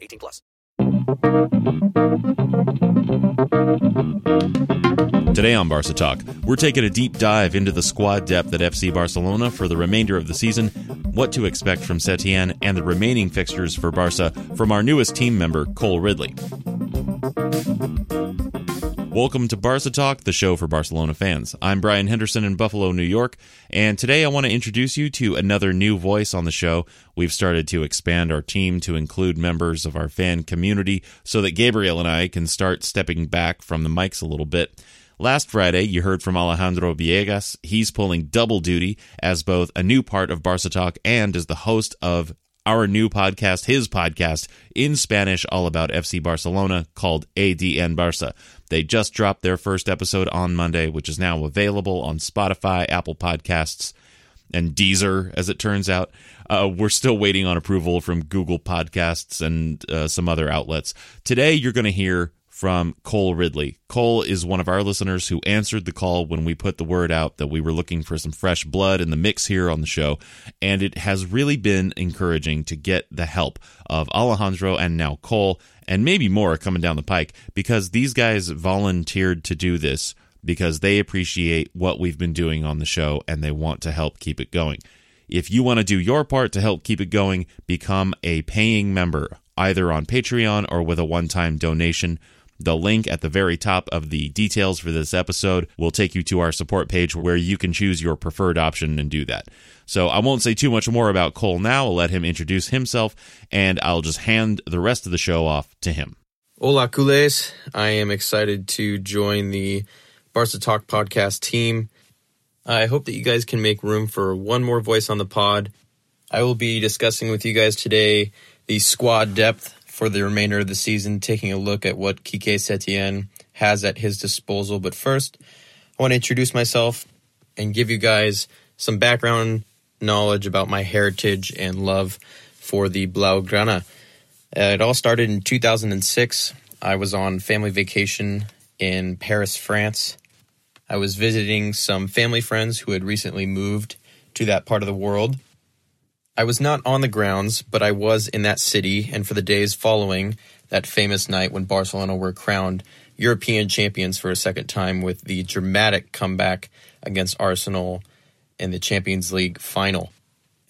18 plus. Today on Barca Talk, we're taking a deep dive into the squad depth at FC Barcelona for the remainder of the season, what to expect from Setien, and the remaining fixtures for Barca from our newest team member, Cole Ridley. Welcome to Barca Talk, the show for Barcelona fans. I'm Brian Henderson in Buffalo, New York, and today I want to introduce you to another new voice on the show. We've started to expand our team to include members of our fan community so that Gabriel and I can start stepping back from the mics a little bit. Last Friday, you heard from Alejandro Villegas. He's pulling double duty as both a new part of Barca Talk and as the host of our new podcast, his podcast in Spanish, all about FC Barcelona called ADN Barca. They just dropped their first episode on Monday, which is now available on Spotify, Apple Podcasts, and Deezer, as it turns out. Uh, we're still waiting on approval from Google Podcasts and uh, some other outlets. Today, you're going to hear from Cole Ridley. Cole is one of our listeners who answered the call when we put the word out that we were looking for some fresh blood in the mix here on the show. And it has really been encouraging to get the help of Alejandro and now Cole, and maybe more coming down the pike, because these guys volunteered to do this because they appreciate what we've been doing on the show and they want to help keep it going. If you want to do your part to help keep it going, become a paying member, either on Patreon or with a one time donation. The link at the very top of the details for this episode will take you to our support page where you can choose your preferred option and do that. So I won't say too much more about Cole now. I'll let him introduce himself and I'll just hand the rest of the show off to him. Hola, culés. I am excited to join the Barca Talk podcast team. I hope that you guys can make room for one more voice on the pod. I will be discussing with you guys today the squad depth for the remainder of the season, taking a look at what Kike Setien has at his disposal. But first, I want to introduce myself and give you guys some background knowledge about my heritage and love for the Blaugrana. Uh, it all started in 2006. I was on family vacation in Paris, France. I was visiting some family friends who had recently moved to that part of the world. I was not on the grounds, but I was in that city, and for the days following that famous night when Barcelona were crowned European champions for a second time with the dramatic comeback against Arsenal in the Champions League final.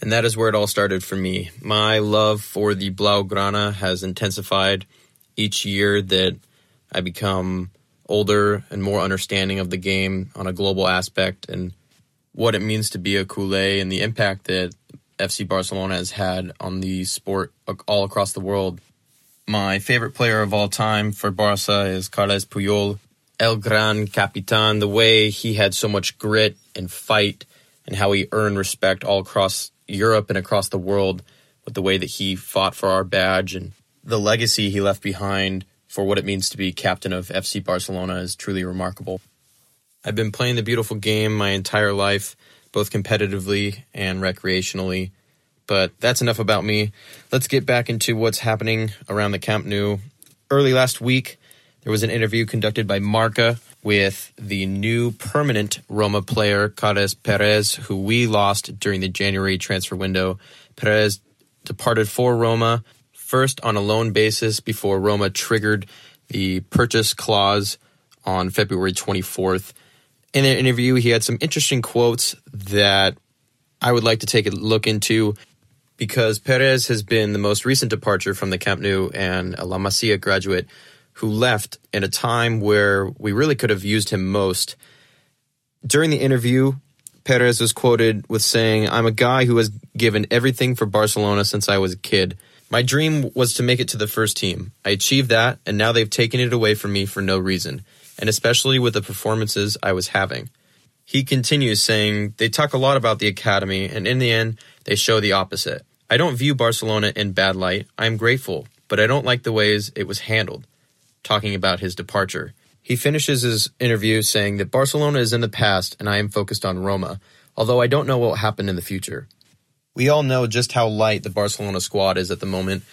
And that is where it all started for me. My love for the Blaugrana has intensified each year that I become older and more understanding of the game on a global aspect and what it means to be a culé and the impact that FC Barcelona has had on the sport all across the world. My favorite player of all time for Barca is Carles Puyol, El Gran Capitan. The way he had so much grit and fight, and how he earned respect all across Europe and across the world with the way that he fought for our badge and the legacy he left behind for what it means to be captain of FC Barcelona is truly remarkable. I've been playing the beautiful game my entire life both competitively and recreationally. But that's enough about me. Let's get back into what's happening around the Camp Nou. Early last week, there was an interview conducted by Marca with the new permanent Roma player, Carles Perez, who we lost during the January transfer window. Perez departed for Roma, first on a loan basis before Roma triggered the purchase clause on February 24th in an interview, he had some interesting quotes that I would like to take a look into. because Perez has been the most recent departure from the Camp Nou and a La Masia graduate who left in a time where we really could have used him most. During the interview, Perez was quoted with saying, I'm a guy who has given everything for Barcelona since I was a kid. My dream was to make it to the first team. I achieved that, and now they've taken it away from me for no reason, and especially with the performances I was having. He continues saying, They talk a lot about the academy, and in the end, they show the opposite. I don't view Barcelona in bad light. I am grateful, but I don't like the ways it was handled. Talking about his departure. He finishes his interview saying that Barcelona is in the past and I am focused on Roma, although I don't know what will happen in the future. We all know just how light the Barcelona squad is at the moment,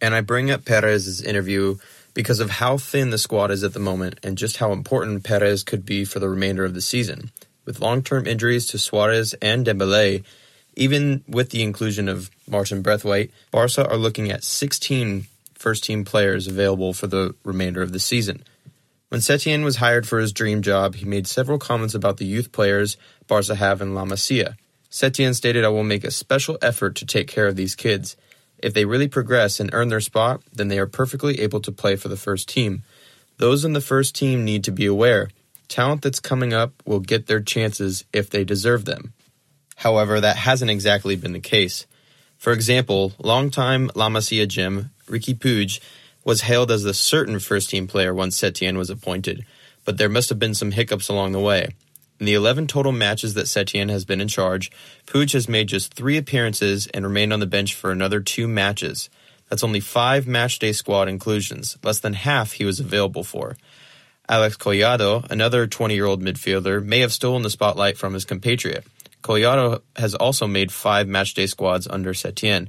and I bring up Perez's interview because of how thin the squad is at the moment and just how important Perez could be for the remainder of the season. With long-term injuries to Suarez and Dembele, even with the inclusion of Martin Braithwaite, Barca are looking at 16 first-team players available for the remainder of the season. When Setien was hired for his dream job, he made several comments about the youth players Barca have in La Masia. Setien stated, I will make a special effort to take care of these kids. If they really progress and earn their spot, then they are perfectly able to play for the first team. Those in the first team need to be aware. Talent that's coming up will get their chances if they deserve them. However, that hasn't exactly been the case. For example, longtime La Masia Jim, Riqui Puig, was hailed as the certain first team player once Setien was appointed, but there must have been some hiccups along the way. In the 11 total matches that Setien has been in charge, Puig has made just three appearances and remained on the bench for another two matches. That's only five matchday squad inclusions, less than half he was available for. Alex Collado, another 20 year old midfielder, may have stolen the spotlight from his compatriot. Collado has also made five matchday squads under Setien,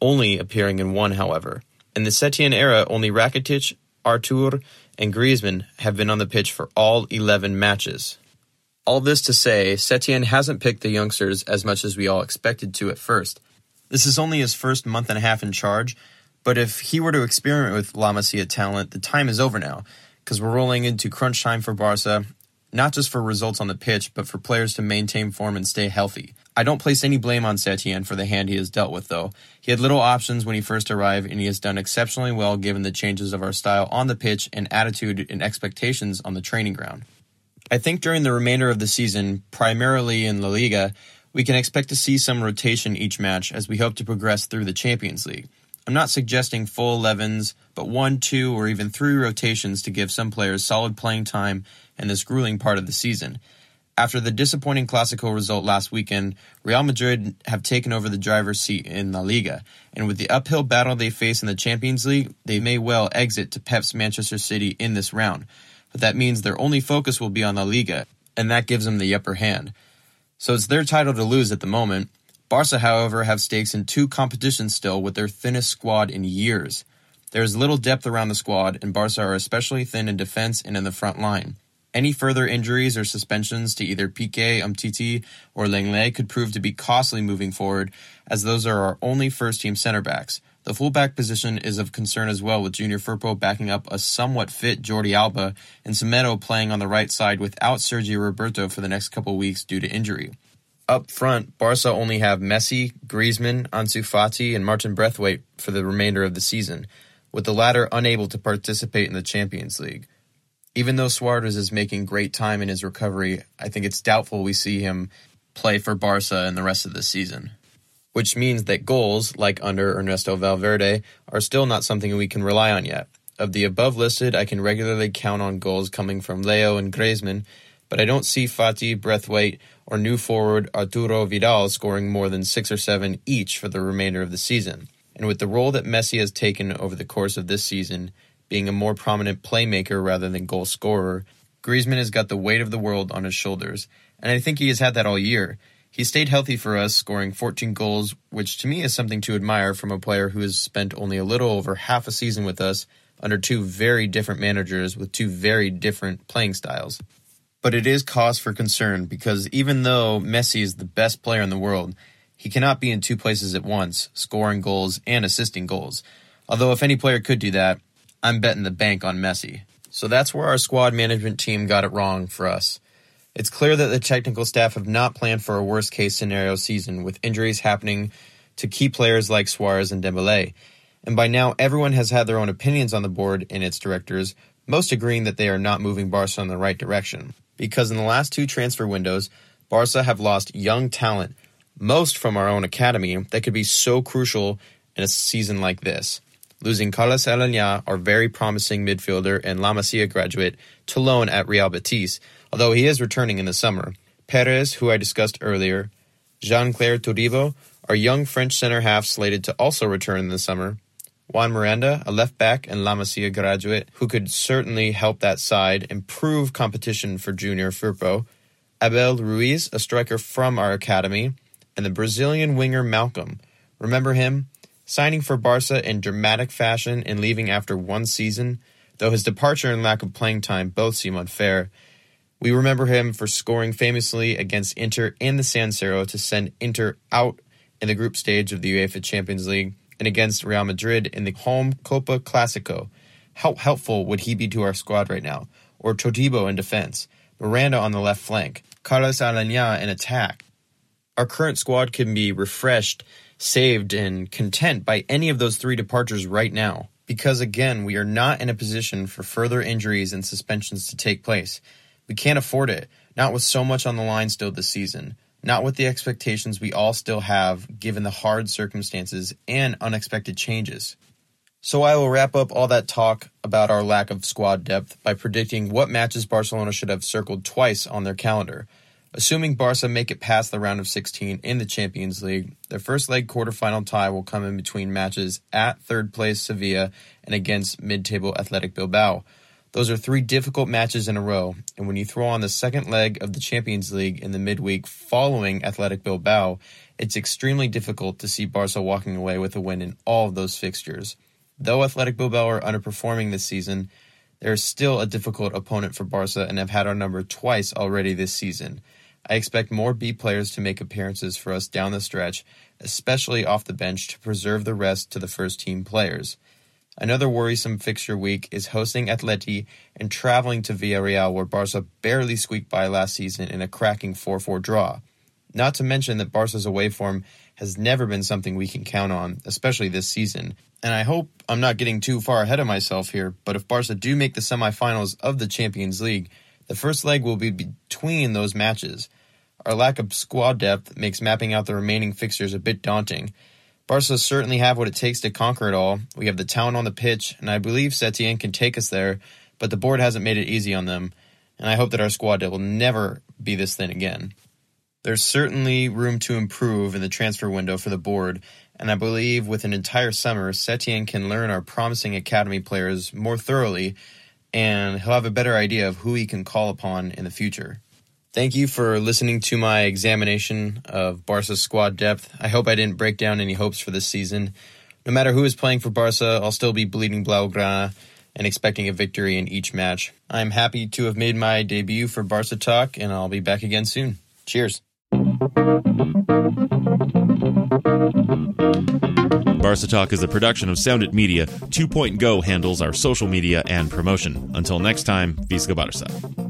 only appearing in one, however. In the Setien era, only Rakitic, Arthur, and Griezmann have been on the pitch for all 11 matches. All this to say, Setien hasn't picked the youngsters as much as we all expected to at first. This is only his first month and a half in charge, but if he were to experiment with La Masia talent, the time is over now, because we're rolling into crunch time for Barca, not just for results on the pitch, but for players to maintain form and stay healthy. I don't place any blame on Setien for the hand he has dealt with, though. He had little options when he first arrived, and he has done exceptionally well given the changes of our style on the pitch and attitude and expectations on the training ground. I think during the remainder of the season, primarily in La Liga, we can expect to see some rotation each match as we hope to progress through the Champions League. I'm not suggesting full 11s, but one, two, or even three rotations to give some players solid playing time in this grueling part of the season. After the disappointing Clasico result last weekend, Real Madrid have taken over the driver's seat in La Liga, and with the uphill battle they face in the Champions League, they may well exit to Pep's Manchester City in this round but that means their only focus will be on La Liga, and that gives them the upper hand. So it's their title to lose at the moment. Barca, however, have stakes in two competitions still with their thinnest squad in years. There is little depth around the squad, and Barca are especially thin in defense and in the front line. Any further injuries or suspensions to either Piqué, Umtiti, or Lenglet could prove to be costly moving forward, as those are our only first team center backs. The fullback position is of concern as well, with Junior Firpo backing up a somewhat fit Jordi Alba and Semedo playing on the right side without Sergi Roberto for the next couple weeks due to injury. Up front, Barca only have Messi, Griezmann, Ansu Fati, and Martin Braithwaite for the remainder of the season, with the latter unable to participate in the Champions League. Even though Suarez is making great time in his recovery, I think it's doubtful we see him play for Barca in the rest of the season which means that goals, like under Ernesto Valverde, are still not something we can rely on yet. Of the above listed, I can regularly count on goals coming from Leo and Griezmann, but I don't see Fati, Braithwaite, or new forward Arturo Vidal scoring more than six or seven each for the remainder of the season. And with the role that Messi has taken over the course of this season, being a more prominent playmaker rather than goal scorer, Griezmann has got the weight of the world on his shoulders, and I think he has had that all year. He stayed healthy for us, scoring 14 goals, which to me is something to admire from a player who has spent only a little over half a season with us under two very different managers with two very different playing styles. But it is cause for concern because even though Messi is the best player in the world, he cannot be in two places at once, scoring goals and assisting goals. Although if any player could do that, I'm betting the bank on Messi. So that's where our squad management team got it wrong for us. It's clear that the technical staff have not planned for a worst case scenario season with injuries happening to key players like Suarez and Dembele. And by now, everyone has had their own opinions on the board and its directors, most agreeing that they are not moving Barca in the right direction. Because in the last two transfer windows, Barca have lost young talent, most from our own academy, that could be so crucial in a season like this. Losing Carlos Aleñá, our very promising midfielder and La Masia graduate, to loan at Real Betis, although he is returning in the summer. Perez, who I discussed earlier, Jean-Clair Todibo, our young French center half slated to also return in the summer, Juan Miranda, a left back and La Masia graduate who could certainly help that side improve competition for Junior Firpo, Abel Ruiz, a striker from our academy, and the Brazilian winger Malcom. Remember him? Signing for Barca in dramatic fashion and leaving after one season, though his departure and lack of playing time both seem unfair. We remember him for scoring famously against Inter in the San Siro to send Inter out in the group stage of the UEFA Champions League and against Real Madrid in the home Copa Clasico. How helpful would he be to our squad right now? Or Todibo in defense, Miranda on the left flank, Carlos Aleñá in attack. Our current squad can be refreshed, saved, and content by any of those three departures right now. Because again, we are not in a position for further injuries and suspensions to take place. We can't afford it, not with so much on the line still this season not with the expectations we all still have given the hard circumstances and unexpected changes. So I will wrap up all that talk about our lack of squad depth by predicting what matches Barcelona should have circled twice on their calendar. Assuming Barca make it past the round of 16 in the Champions League, their first leg quarterfinal tie will come in between matches at third place Sevilla and against mid-table Athletic Bilbao. Those are three difficult matches in a row, and when you throw on the second leg of the Champions League in the midweek following Athletic Bilbao, it's extremely difficult to see Barca walking away with a win in all of those fixtures. Though Athletic Bilbao are underperforming this season, they're still a difficult opponent for Barca and have had our number twice already this season. I expect more B players to make appearances for us down the stretch, especially off the bench to preserve the rest to the first team players. Another worrisome fixture week is hosting Atleti and traveling to Villarreal, where Barca barely squeaked by last season in a cracking 4 4 draw. Not to mention that Barca's away form has never been something we can count on, especially this season. And I hope I'm not getting too far ahead of myself here, but if Barca do make the semifinals of the Champions League, the first leg will be between those matches. Our lack of squad depth makes mapping out the remaining fixtures a bit daunting, Barca certainly have what it takes to conquer it all. We have the talent on the pitch, and I believe Setien can take us there, but the board hasn't made it easy on them, and I hope that our squad will never be this thin again. There's certainly room to improve in the transfer window for the board, and I believe with an entire summer, Setien can learn our promising academy players more thoroughly, and he'll have a better idea of who he can call upon in the future. Thank you for listening to my examination of Barca's squad depth. I hope I didn't break down any hopes for this season. No matter who is playing for Barca, I'll still be bleeding Blaugrana and expecting a victory in each match. I'm happy to have made my debut for Barca Talk, and I'll be back again soon. Cheers. Barca Talk is a production of Soundit Media. Two Point Go handles our social media and promotion. Until next time, Visca Barca.